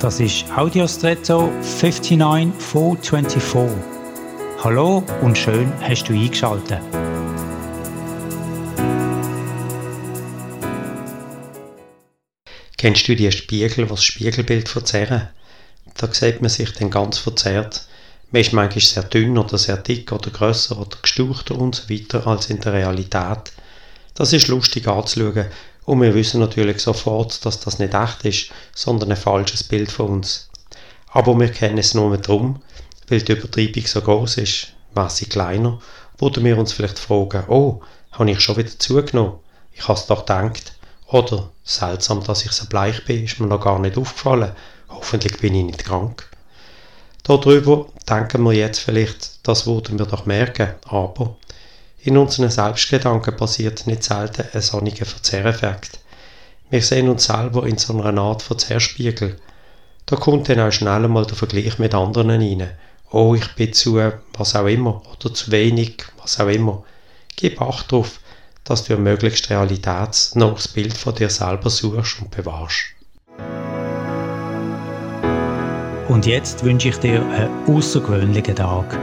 Das ist Audiostretto 59424. Hallo und schön hast du eingeschaltet. Kennst du die Spiegel, was Spiegelbild verzerren? Da sieht man sich dann ganz verzerrt. Man ist manchmal sehr dünn oder sehr dick oder grösser oder gestauchter und so weiter als in der Realität. Das ist lustig anzuschauen und wir wissen natürlich sofort, dass das nicht echt ist, sondern ein falsches Bild von uns. Aber wir kennen es nur darum, weil die Übertreibung so groß ist, war sie kleiner, würden wir uns vielleicht fragen, oh, habe ich schon wieder zugenommen? Ich habe es doch gedacht. Oder, seltsam, dass ich so bleich bin, ist mir noch gar nicht aufgefallen. Hoffentlich bin ich nicht krank. Darüber denken wir jetzt vielleicht, das würden wir doch merken, aber in unseren Selbstgedanken passiert nicht selten ein sonniger Verzerreffekt. Wir sehen uns selber in so einer Art Verzerrspiegel. Da kommt dann auch schnell einmal der Vergleich mit anderen rein. Oh, ich bin zu was auch immer oder zu wenig, was auch immer. Gib Acht darauf, dass du ein möglichst realitätsnahes Bild von dir selber suchst und bewahrst. Und jetzt wünsche ich dir einen außergewöhnlichen Tag.